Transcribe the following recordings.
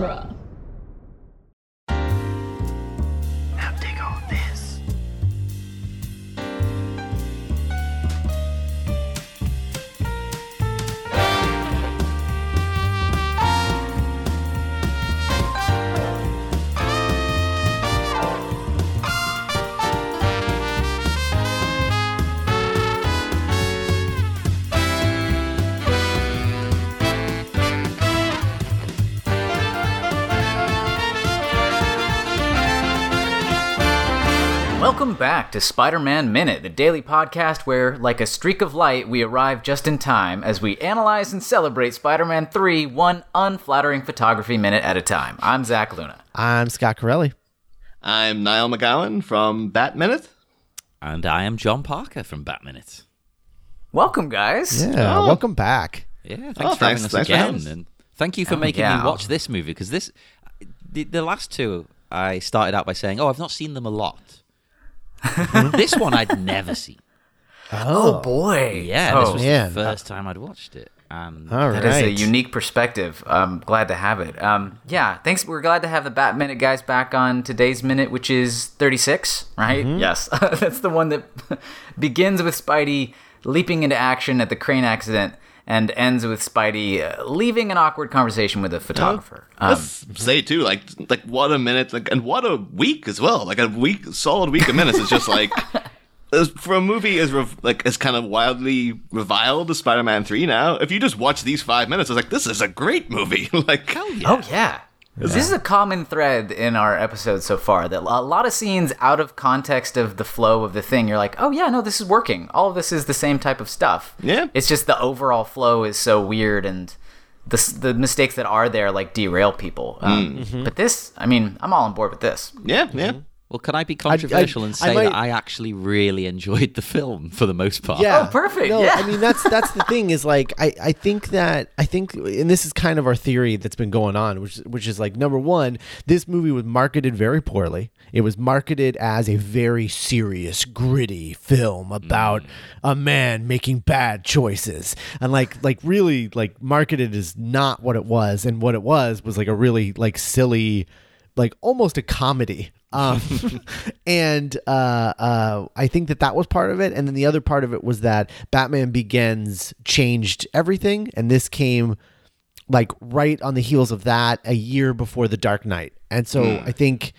genre. Back to Spider Man Minute, the daily podcast where, like a streak of light, we arrive just in time as we analyze and celebrate Spider Man 3 one unflattering photography minute at a time. I'm Zach Luna. I'm Scott Corelli. I'm Niall McGowan from Bat Minute. And I am John Parker from Bat Minute. Welcome, guys. Yeah, Oh. welcome back. Yeah, thanks Oh, for having us thanks for again. us. And thank you for Oh, making yeah. me watch this movie because this, the, the last two, I started out by saying, "Oh, I've not seen them a lot." This one I'd never seen. Oh, boy. Yeah, oh, this was man. the first time I'd watched it. And All right. That is a unique perspective. I'm glad to have it. Um, yeah, thanks. We're glad to have the Bat Minute guys back on today's minute, which is 36, right? Yes. That's the one that begins with Spidey leaping into action at the crane accident and ends with Spidey uh, leaving an awkward conversation with a photographer. Um, Let's say too, like like what a minute, like and what a week as well. Like a week, solid week of minutes. It's just like for a movie as rev- like as kind of wildly reviled as Spider-Man Three. Now, if you just watch these five minutes, it's like this is a great movie. like hell yeah. Oh yeah. This is a common thread in our episodes so far that a lot of scenes out of context of the flow of the thing, you're like, oh yeah, no, this is working. All of this is the same type of stuff. Yeah. It's just the overall flow is so weird and the, the mistakes that are there like derail people. Um, But this, I mean, I'm all on board with this. Yeah, yeah. Well, can I be controversial and I say might- that I actually really enjoyed the film for the most part? Yeah. Oh, perfect, No, yeah. I mean that's that's the thing is like I I think that I think and this is kind of our theory that's been going on, which which is like number one, this movie was marketed very poorly. It was marketed as a very serious, gritty film about mm. a man making bad choices, and like like really like marketed is not what it was, and what it was was like a really like silly like almost a comedy. Um, and uh, uh, I think that that was part of it. And then the other part of it was that Batman Begins changed everything. And this came like right on the heels of that a year before The Dark Knight. And so I think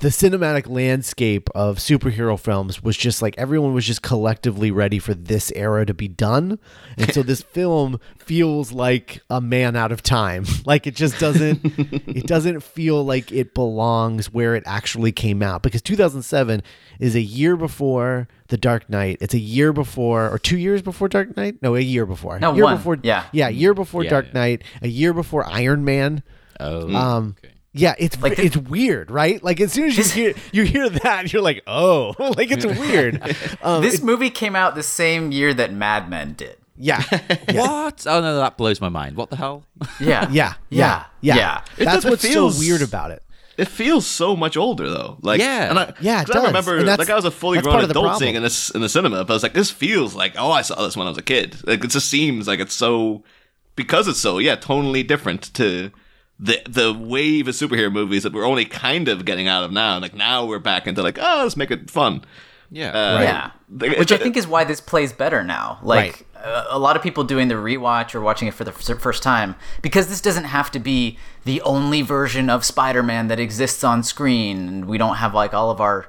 the cinematic landscape of superhero films was just like everyone was just collectively ready for this era to be done. And so this film feels like a man out of time. Like it just doesn't it doesn't feel like it belongs where it actually came out because 2007 is a year before The Dark Knight. It's a year before or 2 years before Dark Knight? No, a year before. No, year one. before Yeah. Yeah, a year before Yeah, Dark yeah. Knight, a year before Iron Man. Oh, Um, okay. Yeah, it's Like the- it's weird, right? Like as soon as you hear you hear that, you're like, oh, like it's weird. Um, This it- movie came out the same year that Mad Men did. yeah, What? Oh no, that blows my mind. What the hell? Yeah. yeah, Yeah. yeah, Yeah. It That's does- it what's feels- so weird about it. It feels so much older though. Like Yeah. and I, Yeah, it 'cause does. I remember And like I was a fully grown part of the adult seeing in this in the cinema, but I was like, this feels like oh, I saw this when I was a kid. Like it just seems like it's so because it's so yeah, totally different to the the wave of superhero movies that we're only kind of getting out of now. Like now we're back into like oh, let's make it fun. Yeah. Uh, Yeah. Like, Which I think is why this plays better now. Like uh, a lot of people doing the rewatch or watching it for the f- first time because this doesn't have to be the only version of Spider-Man that exists on screen and we don't have like all of our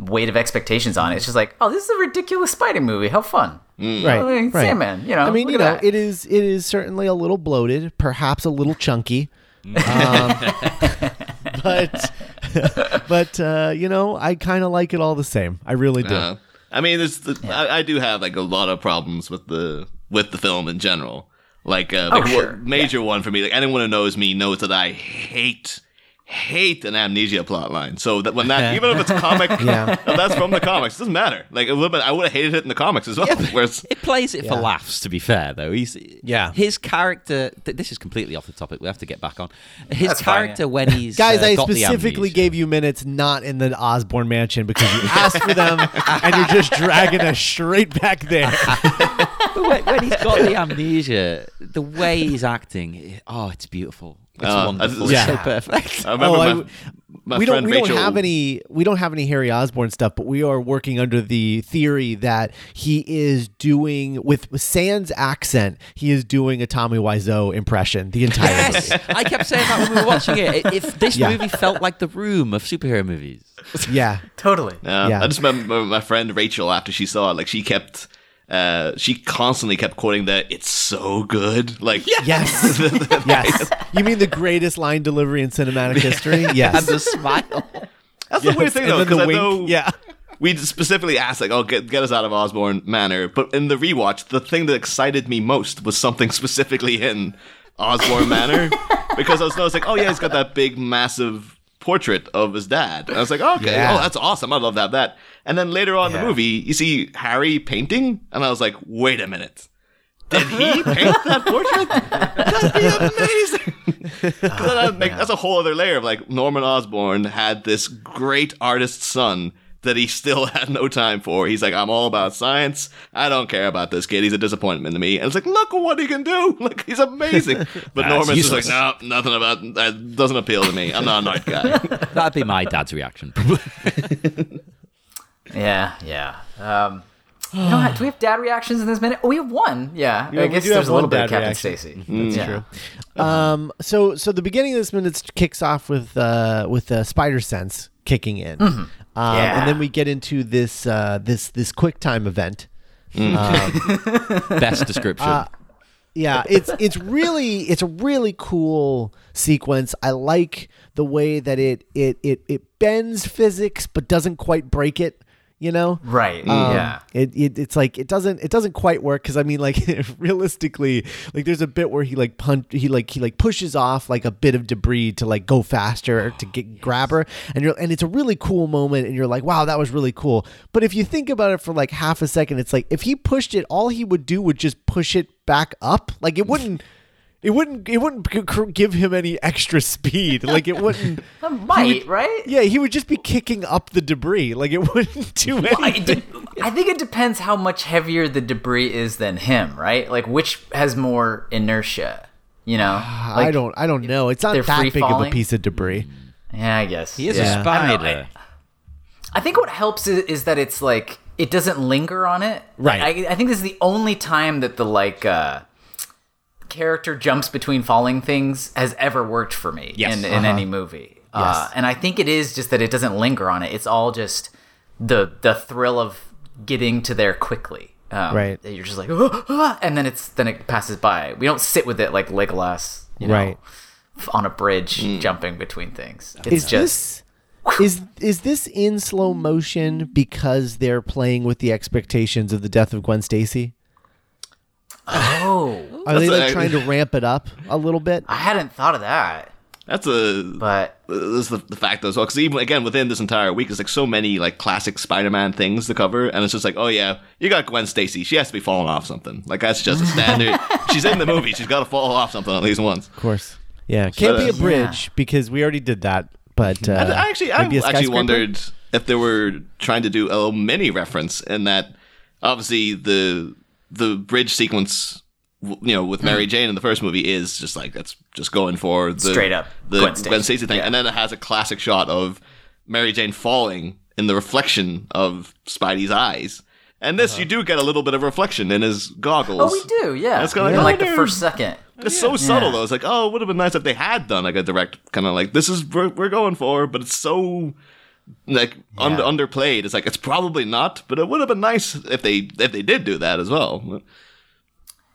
weight of expectations on it. It's just like, oh, this is a ridiculous Spider movie. How fun. Right, Oh, like right. Sandman, you know. I mean, you know, that. it is it is certainly a little bloated, perhaps a little chunky. Um, but but uh, you know, I kind of like it all the same. I really do. Uh, I mean, there's the, I, I do have like a lot of problems with the with the film in general. Like, uh, like Oh, sure. one- major one for me. Like anyone who knows me knows that I hate hate an amnesia plot line. So that when that even if it's comic, Yeah. that's from the comics, it doesn't matter. Like a little bit, I would have hated it in the comics as well. Whereas It plays it for Yeah. laughs, to be fair, though. He's Yeah. His character. Th- this is completely off the topic. We have to get back on. His That's fine, character when he's Guys, uh, I got specifically amnesia. gave you minutes not in the Osborn mansion because you asked for them and you're just dragging us straight back there. when, when he's got the amnesia, the way he's acting, oh, it's beautiful. It's Uh, wonderful. I- It's so yeah. perfect. I remember Oh, my, w- my we don't we Rachel. don't have any we don't have any Harry Osborn stuff, but we are working under the theory that he is doing with, with Sans accent, he is doing a Tommy Wiseau impression the entire Yes, movie. I kept saying that when we were watching it. If this Yeah. movie felt like the room of superhero movies, Yeah. Totally. Yeah, Yeah. I just remember my friend Rachel after she saw it, like she kept, uh, she constantly kept quoting that it's so good. Like, Yes. yes. You mean the greatest line delivery in cinematic history? Yes. and the smile. that's the weird thing And though, because the I wink. know Yeah. we specifically asked like, "Oh, get get us out of Osborn Manor," but in the rewatch, the thing that excited me most was something specifically in Osborn Manor because I was noticing, "Oh yeah, he's got that big, massive." Portrait of his dad. And I was like, okay, Yeah. oh, that's awesome. I'd love to have that. And then later on in Yeah. the movie, you see Harry painting, and I was like, wait a minute. Did he paint that portrait? That'd be amazing. that oh, make- that's a whole other layer of like Norman Osborn had this great artist son that he still had no time for. He's like, I'm all about science. I don't care about this kid. He's a disappointment to me. And it's like, look what he can do. Like he's amazing. But Norman's just like, no, nothing about that doesn't appeal to me. I'm not an art guy. That'd be my dad's reaction. Yeah, yeah. Um, you know what? do we have dad reactions in this minute? Oh, we have one. Yeah, Yeah, I guess there's a little bit of Captain reaction. Stacy. That's yeah. true. Um, so so the beginning of this minute kicks off with uh, with uh, spider sense kicking in, um, Yeah. and then we get into this uh, this this quick time event. Best description. Yeah, it's it's really it's a really cool sequence. I like the way that it it it it bends physics but doesn't quite break it. You know, Right. Um, yeah. It, it it's like it doesn't it doesn't quite work because I mean like realistically like there's a bit where he like punch he like he like pushes off like a bit of debris to like go faster to get grab her and you're and it's a really cool moment and you're like wow that was really cool but if you think about it for like half a second it's like if he pushed it all he would do would just push it back up like it wouldn't it wouldn't it wouldn't give him any extra speed like it wouldn't That might, right? yeah he would just be kicking up the debris like it wouldn't do I, anything I think it depends how much heavier the debris is than him, right? Like which has more inertia, you know? I don't. I don't know. It's not they're that free big of a piece of debris. Yeah, I guess. he is yeah. a I don't know. spider. I think what helps is, is that it's like it doesn't linger on it. Right. I, I think this is the only time that the like uh, character jumps between falling things has ever worked for me Yes. in, in any movie. Uh, Uh-huh. And I think it is just that it doesn't linger on it. It's all just the the thrill of getting to there quickly. Um, Right. You're just like, "Ah, ah," and then it's then it passes by. We don't sit with it like Legolas, you know, Right. on a bridge jumping between things. It's Is just this is is this in slow motion because they're playing with the expectations of the death of Gwen Stacy? oh, Are they like a- trying to ramp it up a little bit? I hadn't thought of that, That's a but that's the, the fact as well because even again within this entire week there's like so many like classic spider-man things to cover and it's just like oh yeah you got gwen stacy. She has to be falling off something. Like that's just a standard. She's in the movie. She's got to fall off something at least once. Of course. Yeah, can't be a bridge because we already did that. But uh, I, I actually I actually wondered if they were trying to do a little mini reference in that obviously the the bridge sequence w- you know with Mary hmm. Jane in the first movie is just like that's just going for the Straight up the Gwen Gwen Stacy. Stacy, thing Yeah. and then it has a classic shot of Mary Jane falling in the reflection of Spidey's eyes and this uh-huh. you do get a little bit of reflection in his goggles Oh, we do, yeah. That's kinda like, in oh, like the first second. it's so subtle Yeah. though. It's like, oh, it would have been nice if they had done like a direct kind of like this is we're, we're going for, but it's so like under, underplayed. It's like it's probably not, but it would have been nice if they if they did do that as well.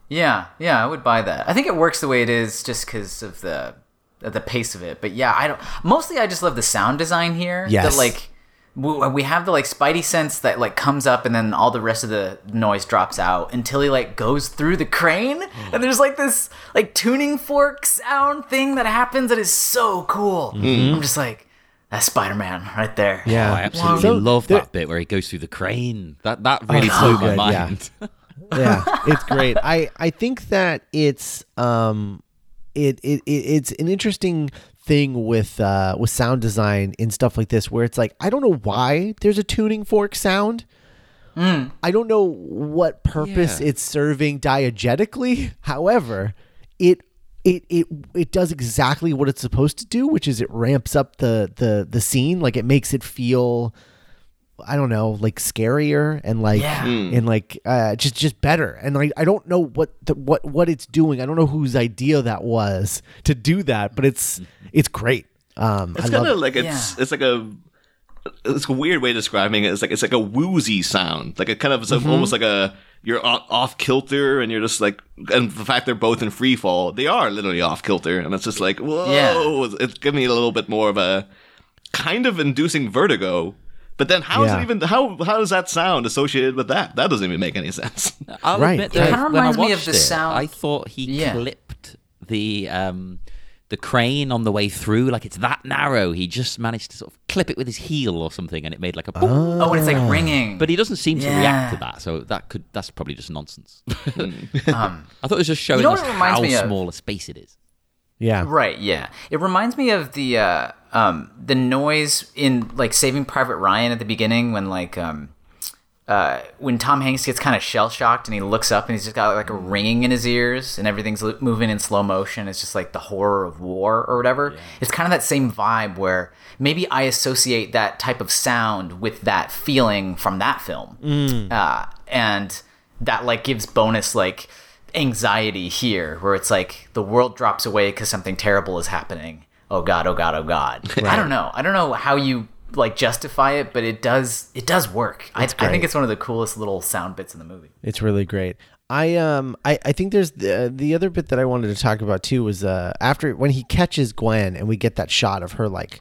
Yeah, yeah, I would buy that. I think it works the way it is just because of the of the pace of it. But yeah, I don't. Mostly, I just love the sound design here. Yes. That like we, we have the like Spidey sense that like comes up and then all the rest of the noise drops out until he like goes through the crane mm. and there's like this like tuning fork sound thing that happens that is so cool. Mm-hmm. I'm just like that's Spider Man right there. Yeah, Oh, I absolutely So, love that bit where he goes through the crane. That that oh, really it's blew my mind yeah. yeah, it's great. I I think that it's um it, it, it it's an interesting thing with uh with sound design and stuff like this where it's like I don't know why there's a tuning fork sound. I don't know what purpose Yeah. it's serving diegetically. However, it it it it does exactly what it's supposed to do, which is it ramps up the the the scene, like it makes it feel I don't know, like scarier and like Yeah. and like uh, just just better. And like I don't know what the, what what it's doing. I don't know whose idea that was to do that, but it's it's great. Um, It's kind love of like it's Yeah. it's like a it's a weird way of describing it. It's like it's like a woozy sound, like a kind of it's Mm-hmm. almost like a you're off kilter, and you're just like, and the fact they're both in free fall, they are literally off kilter, and it's just like, whoa, Yeah. it's giving me a little bit more of a kind of inducing vertigo. But then how is Yeah. it even how how does that sound associated with that? That doesn't even make any sense. I'll Right, admit that It kinda when I reminds me of watched the it, sound- I thought he Yeah. clipped the um the crane on the way through. Like it's that narrow. He just managed to sort of clip it with his heel or something, and it made like a. boom. Oh, and it's like ringing. But he doesn't seem to react to that, so that could that's probably just nonsense. um, I thought it was just showing know us what it reminds how me of? small a space it is. Yeah. Right, yeah. It reminds me of the uh um the noise in like Saving Private Ryan at the beginning when like um uh when Tom Hanks gets kind of shell shocked and he looks up and he's just got like a ringing in his ears and everything's moving in slow motion. It's just like the horror of war or whatever. It's kind of that same vibe where maybe I associate that type of sound with that feeling from that film. Uh, and that like gives bonus like anxiety here where it's like the world drops away because something terrible is happening. Oh god oh god oh god. I don't know. I don't know how you like justify it but it does it does work. I, I think it's one of the coolest little sound bits in the movie. It's really great. I um I, I think there's the the other bit that I wanted to talk about too was uh after when he catches Gwen and we get that shot of her like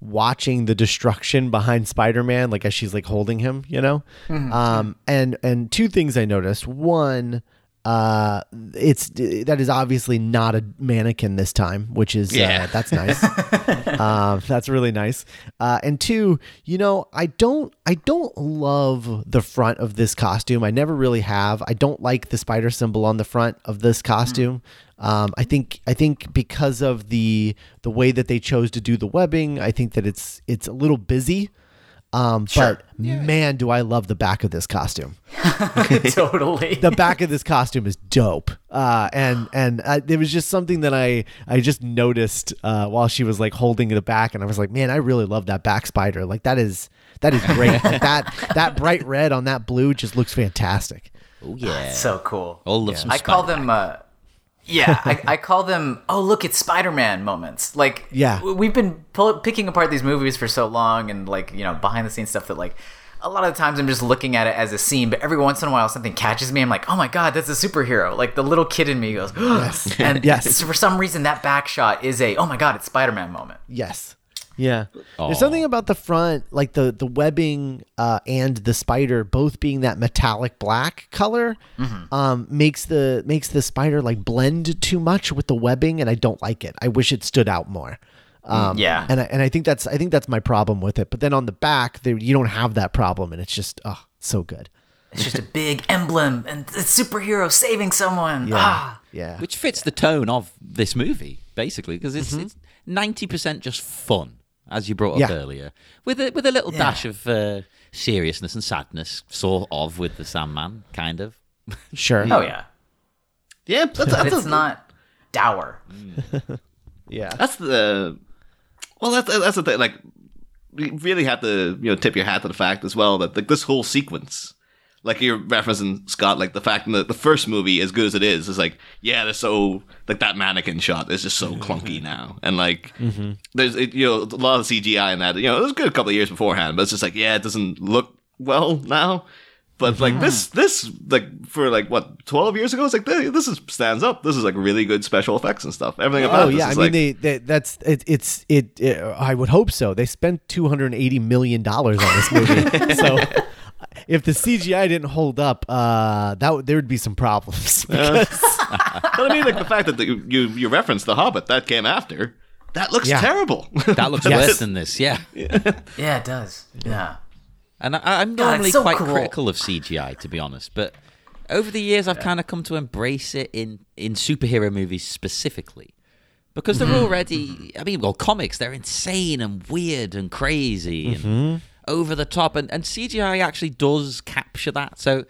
watching the destruction behind Spider-Man like as she's like holding him, you know? Um and and two things I noticed. One uh it's that is obviously not a mannequin this time, which is Yeah. uh, that's nice. um, that's really nice. Uh, and two, you know, I don't, I don't love the front of this costume. I never really have. I don't like the spider symbol on the front of this costume. Um, I think, I think because of the the way that they chose to do the webbing, I think that it's it's a little busy. Um, but man, do I love the back of this costume totally the back of this costume is dope. Uh, and and uh, it was just something that I I just noticed uh, while she was like holding the back, and I was like, man, I really love that back spider. Like that is that is great. Like, that that bright red on that blue just looks fantastic. Oh yeah, so cool all love some i call Spider-Man. them uh yeah, I, I call them oh look it's Spider-Man moments. Like Yeah. we've been pull, picking apart these movies for so long and like you know behind the scenes stuff that like a lot of the times I'm just looking at it as a scene, but every once in a while something catches me. I'm like, oh my god, that's a superhero. Like the little kid in me goes, yes, and Yes. for some reason that back shot is a oh my god, it's Spider-Man moment. Yes. Yeah. Aw. There's something about the front, like the the webbing uh, and the spider both being that metallic black color, um, makes the makes the spider like blend too much with the webbing, and I don't like it. I wish it stood out more. Um, Yeah. and I, and I think that's I think that's my problem with it. But then on the back, there you don't have that problem, and it's just oh so good. It's just a big emblem and it's superhero saving someone. Yeah, Ah. yeah, which fits the tone of this movie basically because it's Mm-hmm. it's ninety percent just fun, as you brought up Yeah. earlier, with a with a little Yeah. dash of uh, seriousness and sadness, sort of with the Sandman, kind of. sure. Oh yeah, yeah, that's, but that's, it's not dour. yeah, that's the well that's that's the thing like you really have to you know tip your hat to the fact as well that like this whole sequence like you're referencing Scott like the fact that the first movie as good as it is is like yeah they're so like that mannequin shot is just so clunky now. And like mm-hmm. there's it, you know a lot of CGI in that you know it was good a couple of years beforehand but it's just like yeah it doesn't look well now. But like mm-hmm. this this like for like what 12 years ago it's like this, is stands up. This is like really good special effects and stuff. Everything about Oh yeah, I mean like, they, they that's it, it's it, it. I would hope so. They spent two hundred eighty million dollars on this movie, so if the CGI didn't hold up, uh, that would- there would be some problems. because- But I mean, like the fact that the, you you referenced the Hobbit that came after, that looks Yeah. terrible. That looks Yes. worse than this, yeah. Yeah, it does. Yeah. And I, I'm God, normally it's so quite cool. critical of CGI, to be honest. But over the years, I've kind of come to embrace it in in superhero movies specifically because they're Mm-hmm. already. I mean, well, comics they're insane and weird and crazy Mm-hmm. and over the top, and and CGI actually does capture that. So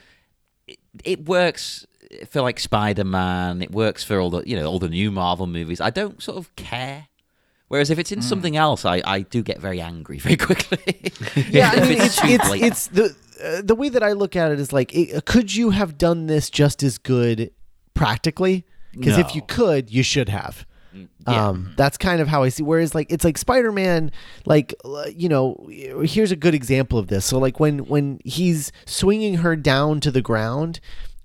it, it works for like Spider Man. It works for all the you know all the new Marvel movies. I don't sort of care. Whereas if it's in something else, I, I do get very angry very quickly. yeah, I mean, it's too it's, blatant. it's the uh, the way that I look at it is like, it, could you have done this just as good practically? Because if you could, you should have. Yeah. Um, that's kind of how I see. Whereas, like, it's like Spider Man, like, uh, you know, here's a good example of this. So, like, when when he's swinging her down to the ground.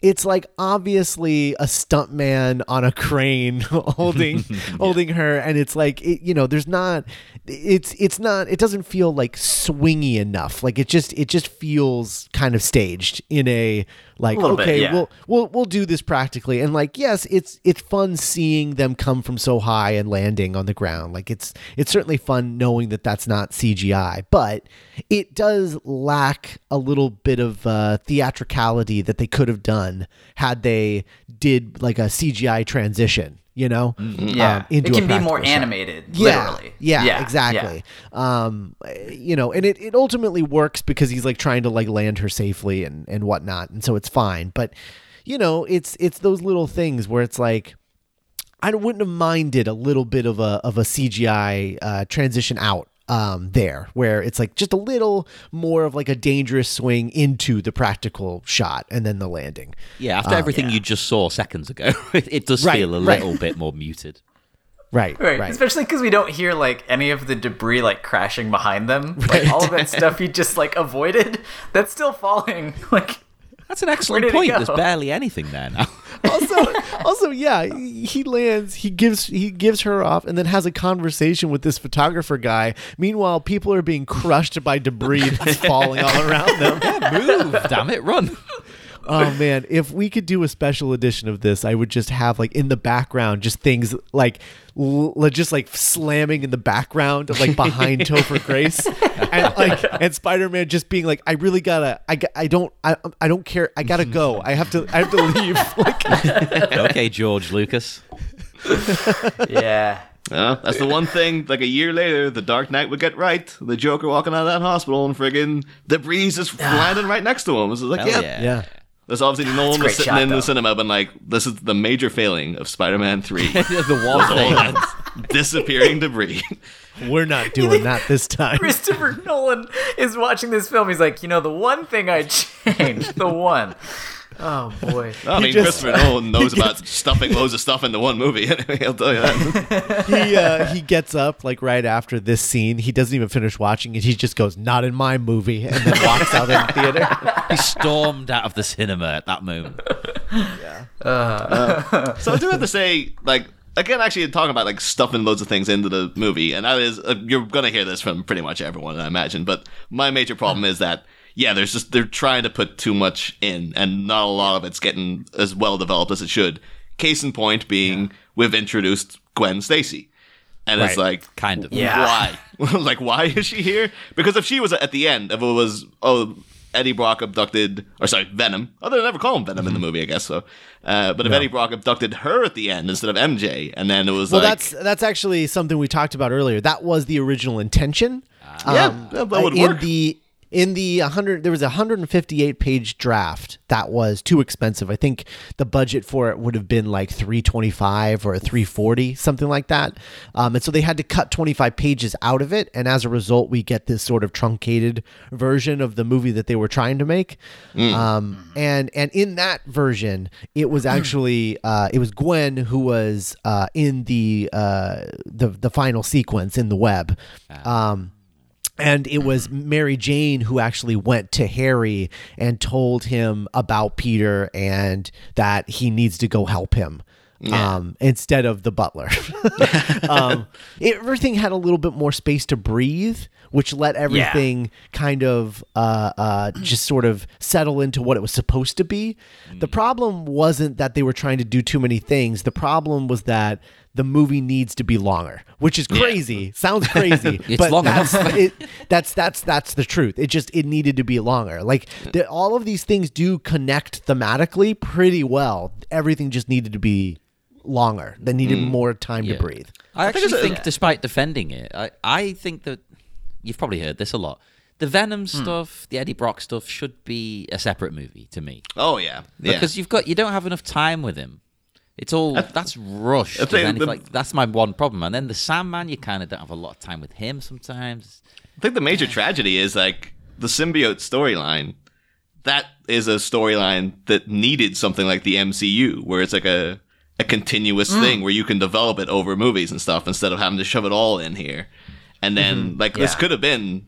It's like obviously a stuntman on a crane holding holding her, and it's like it, you know, there's not, it's it's not, it doesn't feel like swingy enough. Like it just it just feels kind of staged in a like A little bit, okay, yeah. we'll we'll we'll do this practically and like yes it's it's fun seeing them come from so high and landing on the ground like it's it's certainly fun knowing that that's not cgi but it does lack a little bit of uh, theatricality that they could have done had they did like a cgi transition you know Yeah, um, into it a can be more shot. animated. Yeah, literally. yeah, exactly. Um, you know, and it, it ultimately works because he's like trying to like land her safely and and whatnot, and so it's fine. But you know, it's it's those little things where it's like. I wouldn't have minded a little bit of a of a CGI uh, transition out um, there, where it's like just a little more of like a dangerous swing into the practical shot and then the landing. yeah, after everything you just saw seconds ago, it, it does Right, feel a right. little bit more muted. Right, Right. right. Especially because we don't hear like any of the debris like crashing behind them. Like all of that stuff he just like avoided. That's still falling. Like That's an excellent point. There's barely anything there now. Also, also, yeah, he he lands. He gives he gives her off, and then has a conversation with this photographer guy. Meanwhile, people are being crushed by debris that's falling all around them. Move, damn it, run. Oh man, if we could do a special edition of this, I would just have like in the background just things like l- just like slamming in the background of like behind Topher Grace and like and Spider-Man just being like I really got to I g- I don't I I don't care. I got to go. I have to I have to leave. Like okay, George Lucas. yeah. Uh, that's the one thing. Like a year later, the Dark Knight would get right. The Joker walking out of that hospital and friggin' the breeze is landing right next to him. It's like, Hell yeah, yeah. yeah. There's obviously no one was sitting shot, in though. the cinema, but like, this is the major failing of Spider-Man Three. the one all thing. disappearing debris. We're not doing that this time. Christopher Nolan is watching this film. He's like, you know, the one thing I changed, the one. Oh boy. I mean, just- Christopher Nolan knows about stuffing loads of stuff into one movie. Anyway, I'll tell you that. he uh, he gets up like right after this scene. He doesn't even finish watching it. He just goes, "Not in my movie," and then walks out of the theater. He stormed out of the cinema at that moment. Yeah. So I do have to say, like, again, actually talking about like stuffing loads of things into the movie, and that is uh, you're gonna hear this from pretty much everyone, I imagine. But my major problem is that yeah, there's just they're trying to put too much in, and not a lot of it's getting as well developed as it should. Case in point being we've introduced Gwen Stacy. And it's like, Kind of. Yeah. why? like, why is she here? Because if she was at the end, if it was, oh, Eddie Brock abducted, or sorry, Venom. Oh, they never call him Venom in the movie, I guess so. Uh, but if Eddie Brock abducted her at the end instead of MJ, and then it was Well, like, that's that's actually something we talked about earlier. That was the original intention. yeah, Um, that would in work. the in the 100 there was a 158 page draft that was too expensive. I think the budget for it would have been like 325 or 340 something like that. Um, and so they had to cut 25 pages out of it. And as a result we get this sort of truncated version of the movie that they were trying to make. Um, and and in that version it was actually uh, it was gwen who was uh, in the uh, the the final sequence in the web. Um, and it was Mary Jane who actually went to Harry and told him about Peter and that he needs to go help him. Um, instead of the butler, um, everything had a little bit more space to breathe, which let everything kind of uh, uh, just sort of settle into what it was supposed to be. The problem wasn't that they were trying to do too many things. The problem was that the movie needs to be longer, which is crazy. Sounds crazy, It's but long that's it, that's that's that's the truth. It just it needed to be longer. Like the, all of these things do connect thematically pretty well. Everything just needed to be longer. They needed mm. more time Yeah. to breathe. I actually it's a- think, despite defending it, I, I think that you've probably heard this a lot. the Venom hmm. stuff, the Eddie Brock stuff should be a separate movie to me Oh yeah, yeah. because you've got you don't have enough time with him. It's all that's rushed. I think and the- like, that's my one problem. And then the Sandman, you kind of don't have a lot of time with him sometimes. I think the major tragedy is like the symbiote storyline. That is a storyline that needed something like the MCU, where it's like a a continuous mm. thing where you can develop it over movies and stuff instead of having to shove it all in here. And then mm-hmm. like this could have been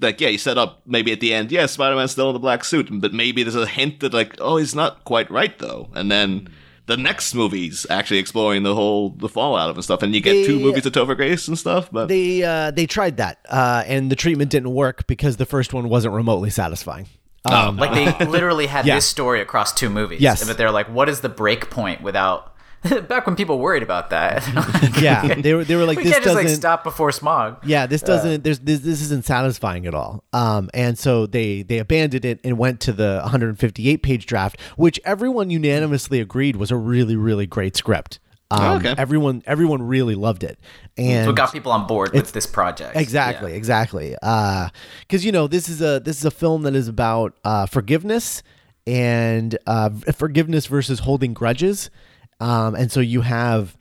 like yeah, you set up maybe at the end, yeah, Spider Man's still in the black suit, but maybe there's a hint that like, oh, he's not quite right though. And then the next movie's actually exploring the whole the fallout of and stuff, and you get two movies of Topher Grace and stuff. But They uh, they tried that, uh, and the treatment didn't work because the first one wasn't remotely satisfying. Um, Like they literally had Yeah. this story across two movies. Yes. But they're like, what is the break point without back when people worried about that? yeah, they were they were like we this can't just doesn't like stop before smog. Yeah, this doesn't. There's this. This isn't satisfying at all. Um, and so they they abandoned it and went to the 158 page draft, which everyone unanimously agreed was a really really great script. Um, Oh, okay. Everyone everyone really loved it, and What got people on board with this project? Exactly, exactly. Because you know this is a this is a film that is about uh, forgiveness and uh, forgiveness versus holding grudges, um, and so you have.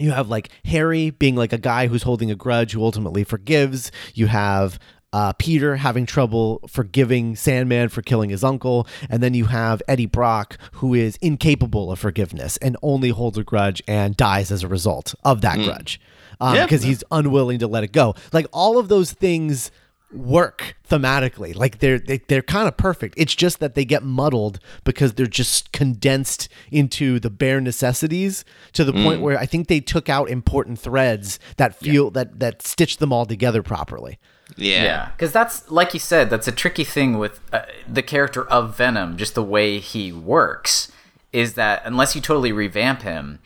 You have like Harry being like a guy who's holding a grudge who ultimately forgives. You have uh, Peter having trouble forgiving Sandman for killing his uncle. And then you have Eddie Brock, who is incapable of forgiveness and only holds a grudge and dies as a result of that grudge um, Yeah. because he's unwilling to let it go. Like all of those things work thematically. Like they're they, they're kind of perfect. It's just that they get muddled because they're just condensed into the bare necessities to the point where I think they took out important threads that feel that that stitch them all together properly. yeah, Yeah, because that's like you said, that's a tricky thing with uh, the character of Venom. Just the way he works is that unless you totally revamp him,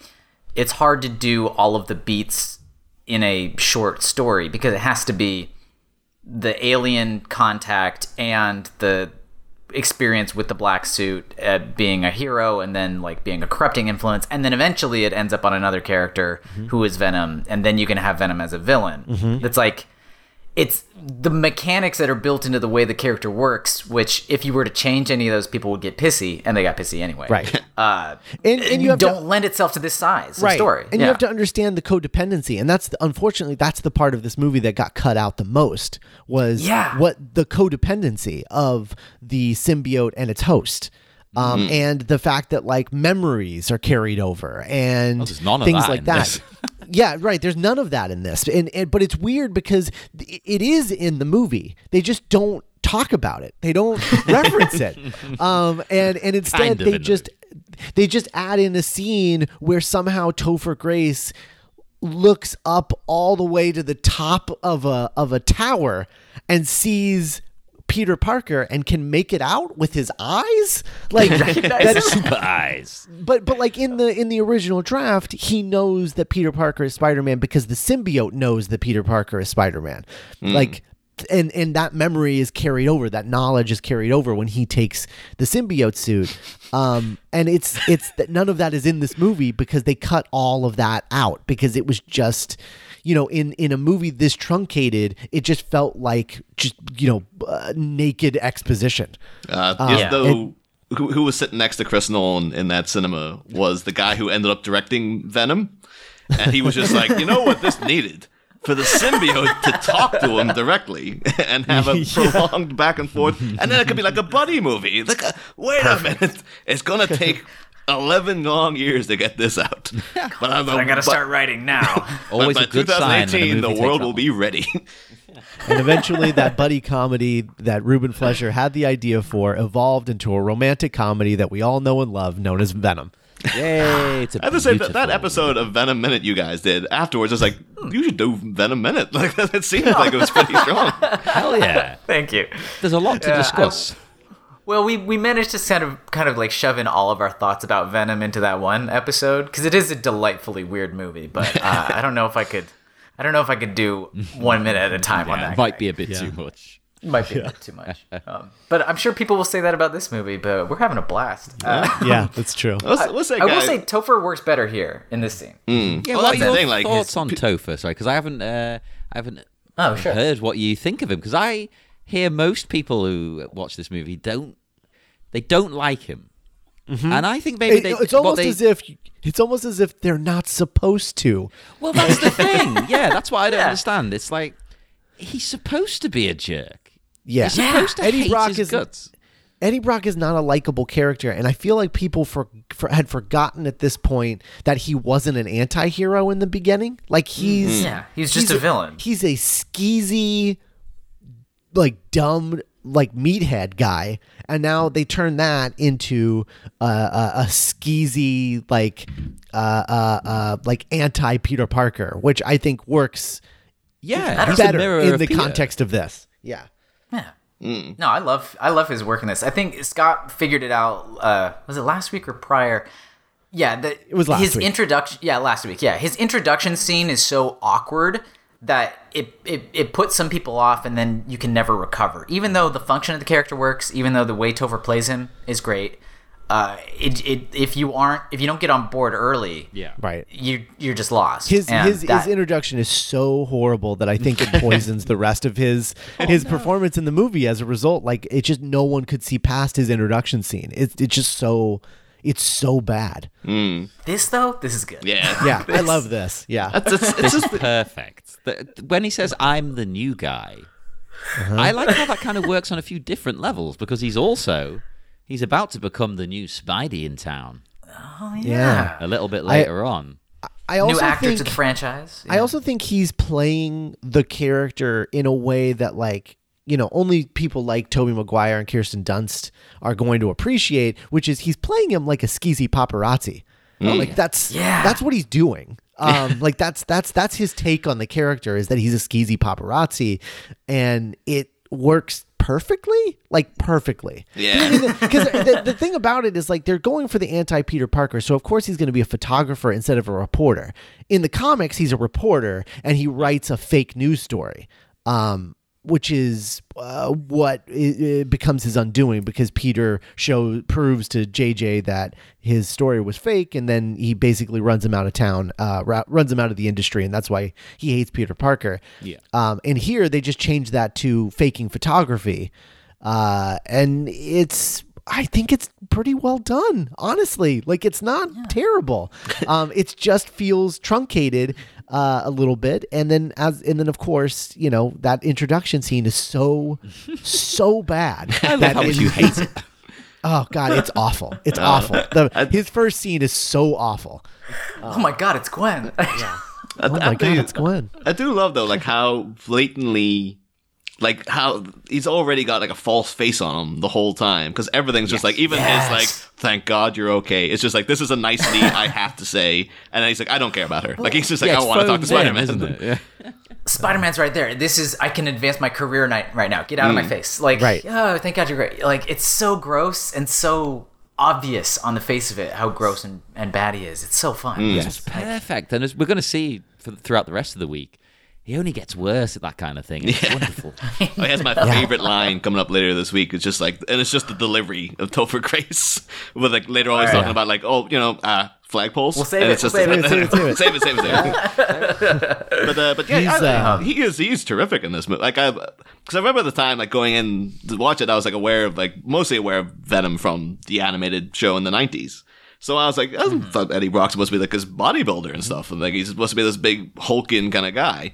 it's hard to do all of the beats in a short story because it has to be the alien contact and the experience with the black suit uh, being a hero and then like being a corrupting influence and then eventually it ends up on another character who is venom and then you can have venom as a villain. That's like it's the mechanics that are built into the way the character works which if you were to change any of those people would get pissy and they got pissy anyway Right. uh And and you have don't to lend itself to this size of right. story And Yeah. you have to understand the codependency, and that's the, unfortunately that's the part of this movie that got cut out the most was Yeah. what the codependency of the symbiote and its host. Um, Mm-hmm. and the fact that like memories are carried over and there's none of things that like that. yeah, right. There's none of that in this, and, and but it's weird because it is in the movie. They just don't talk about it. They don't reference it. Um, and and instead Kind of they in the just they just add in a scene where somehow Topher Grace looks up all the way to the top of a of a tower and sees Peter Parker and can make it out with his eyes? Like that's Super eyes. but but like in the in the original draft he knows that Peter Parker is Spider-Man because the symbiote knows that Peter Parker is Spider-Man. Like and and that memory is carried over that knowledge is carried over when he takes the symbiote suit. Um and it's it's that none of that is in this movie because they cut all of that out because it was just you know in in a movie this truncated it just felt like just you know uh, naked exposition Uh, yes, Yeah. though, who, who was sitting next to Chris Nolan in that cinema was the guy who ended up directing Venom, and he was just like, you know what this needed for the symbiote to talk to him directly and have a prolonged back and forth, and then it could be like a buddy movie. Like, uh, wait a minute, it's gonna take. 11 long years to get this out. But I'm I gotta but- start writing now. Always by a good sign. when 2018, the world will be ready. And eventually, that buddy comedy that Ruben Fleischer had the idea for evolved into a romantic comedy that we all know and love, known as Venom. Yay! It's a I have to say that that episode of Venom Minute you guys did afterwards, I was like, hmm. you should do Venom Minute. Like it seemed like it was pretty strong. Hell yeah! Thank you. There's a lot to Yeah, I- discuss. Well, we, we managed to kind of kind of like shove in all of our thoughts about Venom into that one episode because it is a delightfully weird movie. But uh, I don't know if I could, I don't know if I could do one minute at a time on Yeah, that. might guy. be a bit too much. might be a bit too much. Um, but I'm sure people will say that about this movie. But we're having a blast. Uh, Yeah, that's true. Let's, let's say, I will say Topher works better here in this scene. Yeah, Well, what that's are the your thing, like, thoughts his- on Topher? Sorry, because I haven't, uh, I haven't Oh, sure. heard what you think of him. Because I, hear most people who watch this movie don't they don't like him, mm-hmm. and I think maybe It- they, it's almost they- as if it's almost as if they're not supposed to. well, that's the thing. Yeah, that's what I don't Yeah. understand. It's like he's supposed to be a jerk. Yeah, He's supposed to Eddie hate Brock his is guts. Eddie Brock is not a likable character, and I feel like people for, for had forgotten at this point that he wasn't an anti-hero in the beginning. Like he's mm-hmm. Yeah, he's just a villain. He's a skeezy, like dumb, like meathead guy, and now they turn that into uh, a, a skeezy, like uh, uh, uh, like anti Peter Parker, which I think works Yeah, he's better in the Peter. context of this. Yeah. Yeah. No, I love I love his work in this. I think Scott figured it out. Uh, was it last week or prior? Yeah, the, it was last his week. introduction. Yeah, last week. Yeah, his introduction scene is so awkward that it, it it puts some people off, and then you can never recover. Even though the function of the character works, even though the way Topher plays him is great. Uh, it, it if you aren't if you don't get on board early, Yeah. Right. you you're just lost. His And his, that- his introduction is so horrible that I think it poisons the rest of his his performance in the movie. As a result, like it just no one could see past his introduction scene. It's it's just so it's so bad. this though, this is good. Yeah. Yeah, I love this. Yeah, It's, it's, it's just perfect. The- when he says "I'm the new guy," Uh-huh. I like how that kind of works on a few different levels because he's also he's about to become the new Spidey in town Oh, Yeah. a little bit later on. I also New actor think to the franchise. I also think he's playing the character in a way that like you know only people like Tobey Maguire and Kirsten Dunst are going to appreciate, which is he's playing him like a skeezy paparazzi. Like that's Yeah. that's what he's doing. Um, like that's that's that's his take on the character is that he's a skeezy paparazzi, and it works perfectly, like perfectly. Yeah. Because the, the thing about it is like they're going for the anti Peter Parker, so of course he's going to be a photographer instead of a reporter. In the comics, he's a reporter and he writes a fake news story, um, which is uh, what i i becomes his undoing because Peter show proves to JJ that his story was fake, and then he basically runs him out of town, uh, ra- runs him out of the industry, and that's why he hates Peter Parker. Yeah. Um, and here they just changed that to faking photography. Uh, and it's, I think it's pretty well done, honestly. Like it's not terrible. Um, it just feels truncated uh, a little bit. And then as, and then of course, you know, that introduction scene is so, so bad. I love how much you hate it. Oh God, it's awful. It's awful. The, his first scene is so awful. oh my god, it's Gwen. Yeah. Oh my God, it's Gwen. I do love though, like how blatantly, like how he's already got like a false face on him the whole time because everything's just like even Yes. his like, thank God you're okay. It's just like this is a nicety I have to say, and then he's like, I don't care about her. Like he's just like, Yeah, I want to talk to phoned spider-man isn't it? Yeah. Spider Man's right there. This is I can advance my career night right now. Get out of my mm. face. Like Right. oh, thank God you're great. Like it's so gross and so obvious on the face of it how gross and, and bad he is. It's so fun. Mm. It's perfect, and as we're going to see for, throughout the rest of the week, he only gets worse at that kind of thing. It's wonderful. Oh, here's my favorite line coming up later this week. It's just like, and it's just the delivery of Topher Grace, with like later on he's talking about like, oh, you know, uh, flagpoles. We'll save and it, It's just we'll save it, save it, save it. save it, save it, but uh, but yeah, He's, I- uh, he is he's terrific in this movie. Like I, because I remember the time like going in to watch it, I was like aware of like mostly aware of Venom from the animated show in the nineties. So I was like, I thought Eddie Brock's supposed to be like this bodybuilder and stuff, and like he's supposed to be this big hulking kind of guy.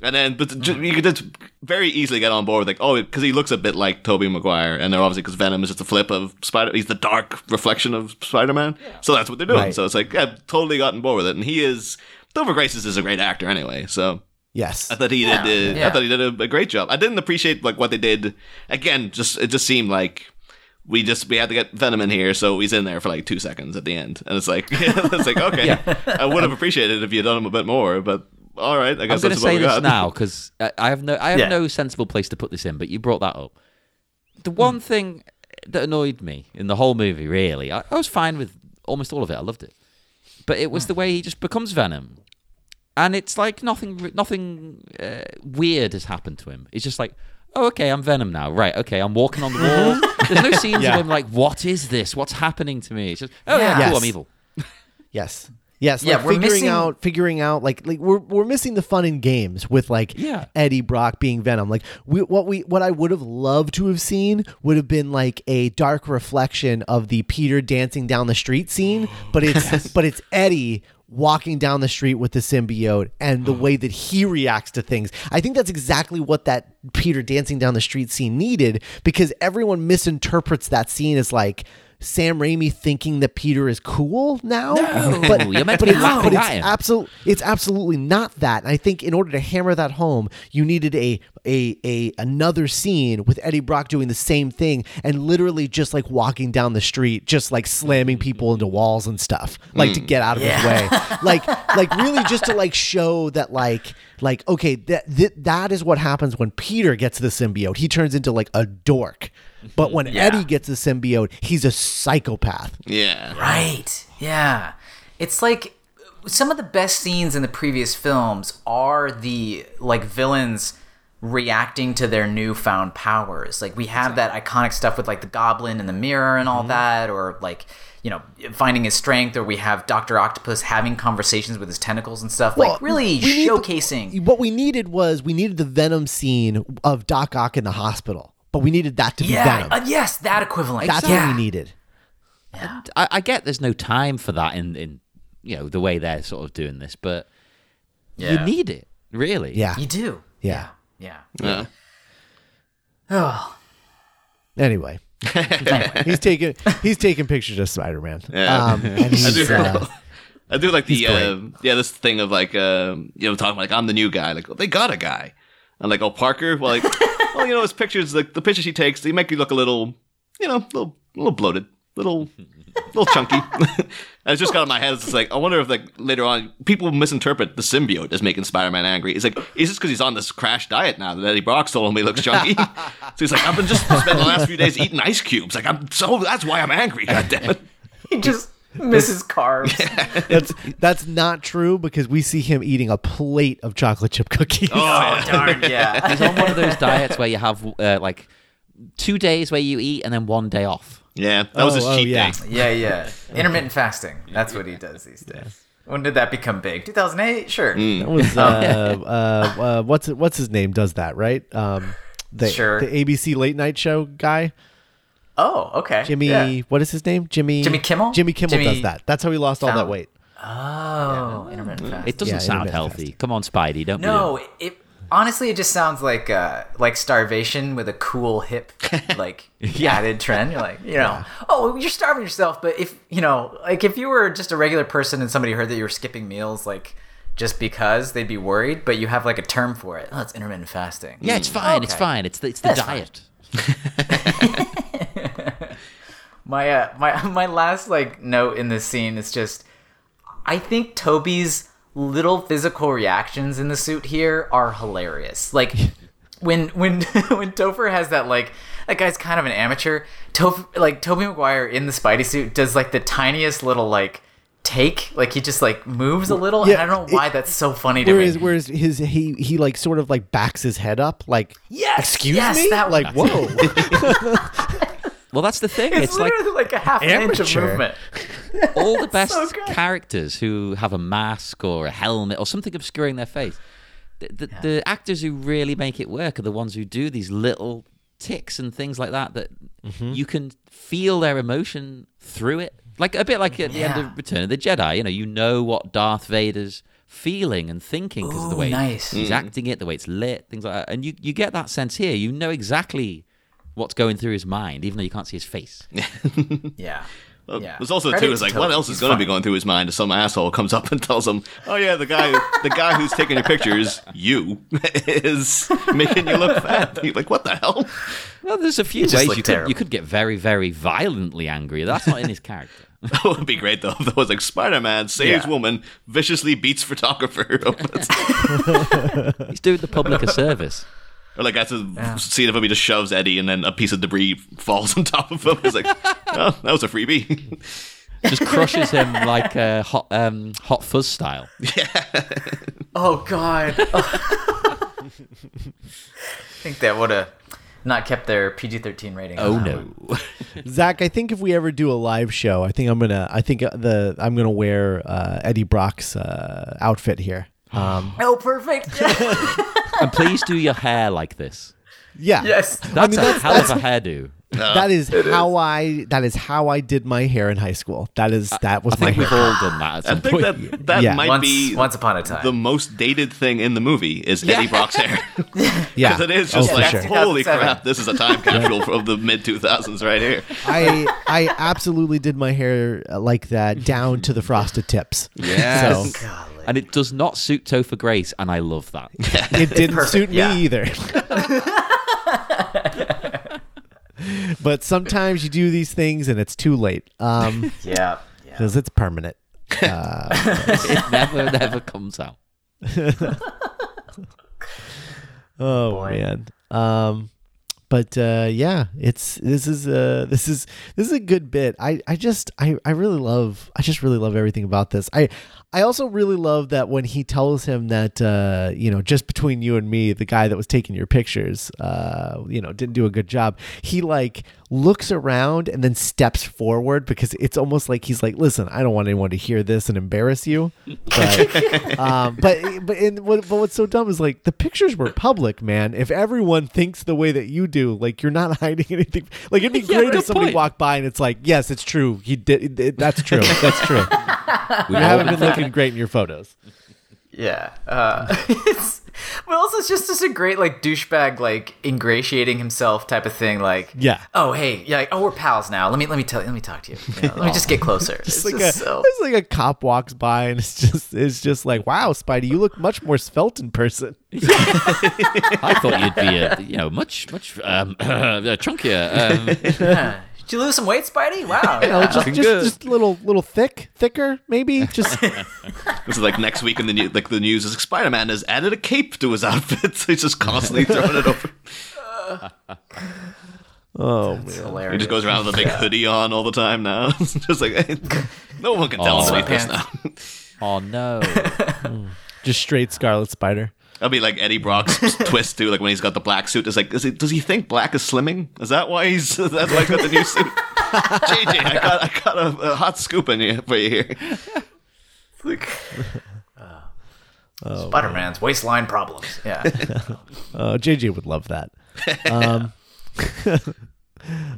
And then, but ju- you could just very easily get on board with like, oh, because he looks a bit like Tobey Maguire, and they're obviously because Venom is just a flip of Spider. He's the dark reflection of Spider Man, so that's what they're doing. Right. So it's like, yeah, totally gotten bored with it, and he is. Topher Grace is a great actor anyway, so Yes. I thought he did. Uh, yeah. I thought he did a, a great job. I didn't appreciate like what they did. Again, just it just seemed like we just we had to get Venom in here, so he's in there for like two seconds at the end, and it's like it's like okay, I would have appreciated it if you'd done him a bit more, but all right, I I'm going to say this got. now because I I have no I have Yeah. no sensible place to put this in, but you brought that up. The one thing that annoyed me in the whole movie, really, I, I was fine with almost all of it. I loved it, but it was the way he just becomes Venom, and it's like nothing nothing uh, weird has happened to him. It's just like. Oh, okay, I'm Venom now. Right, okay, I'm walking on the wall. There's no scenes Yeah. of him like, what is this? What's happening to me? It's just, oh yeah, Yeah. cool, Yes. I'm evil. Yes. Yes, Yeah, like we're figuring missing- out, figuring out, like, like we're we're missing the fun in games with like Yeah. Eddie Brock being Venom. Like, we, what we what I would have loved to have seen would have been like a dark reflection of the Peter dancing down the street scene, but it's but it's Eddie walking down the street with the symbiote and the uh-huh. way that he reacts to things. I think that's exactly what that Peter dancing down the street scene needed because everyone misinterprets that scene as like. Sam Raimi thinking that Peter is cool now, but, you're meant to be it's, laughing but at it's him. absolutely it's absolutely not that. And I think in order to hammer that home, you needed a a a another scene with Eddie Brock doing the same thing and literally just like walking down the street, just like slamming people into walls and stuff, like to get out of his way. Like like really just to like show that like like okay, that th- that is what happens when Peter gets the symbiote. He turns into like a dork. But when Yeah. Eddie gets the symbiote, he's a psychopath. Yeah. Right. Yeah. It's like some of the best scenes in the previous films are the like villains reacting to their newfound powers. Like we have that iconic stuff with like the goblin and the mirror and Mm-hmm. all that or like you know, finding his strength, or we have Doctor Octopus having conversations with his tentacles and stuff, Well, like really we need the- showcasing. what we needed was we needed the Venom scene of Doc Ock in the hospital, but we needed that to be yeah, Venom. uh, yes, that equivalent. That's yeah. what we needed. Yeah. I, I get there's no time for that in, in you know the way they're sort of doing this, but Yeah. you need it really. Yeah. You do. Yeah. Yeah. Yeah. Oh, Anyway, anyway. he's taking he's taking pictures of Spider Man. Yeah. Um, and he's, do. uh, I do like the uh, yeah this thing of like um, you know talking like I'm the new guy like they got a guy and like oh Parker well like well you know his pictures like the pictures he takes they make you look a little you know a little a little bloated little little chunky. I just got in my head it's like I wonder if like later on people misinterpret the symbiote as making Spider-Man angry. It's like is this because he's on this crash diet now that Eddie Brock told him he looks chunky? So he's like I've been just spending the last few days eating ice cubes. Like I'm so that's why I'm angry god damn it he just misses carbs. that's that's not true because we see him eating a plate of chocolate chip cookies. Oh, darn, yeah. He's on one of those diets where you have uh, like two days where you eat and then one day off. yeah that was Oh, his oh, cheat yeah. day Yeah, yeah. Intermittent fasting. That's what he does these days. When did that become big? 2008? Sure. That was uh, uh, uh, what's what's his name does that right? Um, the Sure. the ABC late night show guy Oh, okay. Jimmy. Yeah. What is his name? Jimmy. Jimmy Kimmel? Jimmy Kimmel Jimmy does that. That's how he lost all that weight. Oh, intermittent fasting. It doesn't Yeah, sound healthy. fasting. Come on, Spidey, don't be No, it honestly it just sounds like uh like starvation with a cool hip like yeah. added trend. You're like, you know, oh, you're starving yourself, but if you know, like if you were just a regular person and somebody heard that you were skipping meals, like just because they'd be worried, but you have like a term for it. Oh, it's intermittent fasting. Yeah, it's fine. It's fine. It's the, it's the That's diet. My uh, my my last like note in this scene is just I think Tobey's little physical reactions in the suit here are hilarious. Like when when when Topher has that like that guy's kind of an amateur. Toph like Tobey Maguire in the Spidey suit does like the tiniest little like take like he just like moves a little Yeah, and I don't know why it- that's so funny to Whereas, me. whereas his he he like sort of like backs his head up, like Yes, excuse yes, me, that like whoa, Well, that's the thing. It's, It's, like literally like, a half an inch of movement. all the best so characters who have a mask or a helmet or something obscuring their face. The, the, the actors who really make it work are the ones who do these little ticks and things like that that Mm-hmm. you can feel their emotion through it. Like a bit like at the end of Return of the Jedi. You know, you know what Darth Vader's feeling and thinking because of the way nice. he's acting it, the way it's lit, things like that. And you, you get that sense here. You know exactly what's going through his mind, even though you can't see his face. Yeah. Well, Yeah. There's also Credit too is like what else is going to be going through his mind if some asshole comes up and tells him, "Oh yeah, the guy, the guy who's taking your pictures, you, is making you look fat." You're like, what the hell? Well, there's a few just ways looked you could, you could get very, very violently angry. That's not in his character. That would be great though. If there was like Spider-Man saves Yeah. woman, viciously beats photographer, He's doing the public a service. Or like that's a scene of him he just shoves Eddie and then a piece of debris falls on top of him. He's like, "Oh, that was a freebie." Just crushes him like uh, hot, um, hot fuzz style. Yeah. Oh God. I think that would have not kept their PG-13 rating. Oh no. Zach, I think if we ever do a live show, I think I'm gonna I think uh, the I'm gonna wear uh, Eddie Brock's uh, outfit here. Um, Oh, perfect. And please do your hair like this. yeah. yes. That's I mean, a that's- hell that's- of a hairdo. that is how I that is how I did my hair in high school. That is that was I think my we've all done that at I some think point. that that Yeah. might Once, be once upon a time. the most dated thing in the movie is Eddie Brock's hair. Yeah, Because it is Oh, just for like, sure. holy crap, this is a time capsule from the mid 2000s right here. I I absolutely did my hair uh, like that down to the frosted tips. Yes. So Golly. And it does not suit Topher Grace, and I love that. it didn't Perfect, suit me yeah. either. but sometimes you do these things and it's too late. Um Yeah. Yeah. because it's permanent. it never, never comes out. Oh Boy. man. Um but uh yeah, it's this is uh this is this is a good bit. I I just I I really love I just really love everything about this. I I also really love that when he tells him that uh you know just between you and me the guy that was taking your pictures uh you know didn't do a good job. He like looks around and then steps forward because it's almost like he's like listen, I don't want anyone to hear this and embarrass you. But um but but what but what's so dumb is like the pictures were public, man. If everyone thinks the way that you do, like you're not hiding anything. Like it'd be Yeah, great if somebody point. walked by and it's like, yes, it's true. He did. It, that's true. That's true. We You haven't been been looking great in your photos. Yeah. Uh, it's, but also it's just just a great like douchebag like ingratiating himself type of thing. Like Yeah. Oh hey, yeah. Like, oh, we're pals now. Let me let me tell you. Let me talk to you. You know, let me just get closer. It's it's like just a so. it's like a cop walks by and it's just it's just like, wow, Spidey, you look much more svelte in person. I thought you'd be, a, you know, much, much um, chunkier. Um, Did you lose some weight, Spidey? Wow. You know, just Looking just, good. just a little little thick, thicker, maybe. Just This is like next week in the new, like the news is like Spider Man has added a cape to his outfit, so he's just constantly throwing it over. oh It's man. hilarious. He just goes around with a big hoodie on all the time now. It's just like no one can tell Oh. us like this now. Oh no! Hmm. Just straight Scarlet Spider. That'll be like Eddie Brock's twist too. Like when he's got the black suit, it's like, is he, does he think black is slimming? Is that why he's? That's why he got the new suit. JJ, I got, I got a, a hot scoop in you for you here. Like, Spider-Man's waistline problems. Yeah. Uh, JJ would love that. Um,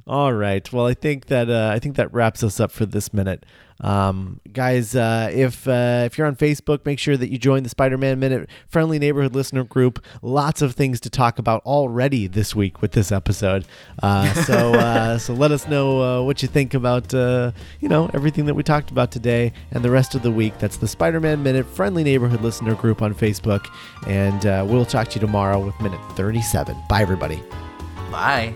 all right. Well, I think that uh, I think that wraps us up for this minute, um, guys. Uh, if uh, if you're on Facebook, make sure that you join the Spider-Man Minute Friendly Neighborhood Listener Group. Lots of things to talk about already this week with this episode. Uh, so uh, so let us know uh, what you think about uh, you know everything that we talked about today and the rest of the week. That's the Spider-Man Minute Friendly Neighborhood Listener Group on Facebook, and uh, we'll talk to you tomorrow with minute 37. Bye, everybody. Bye.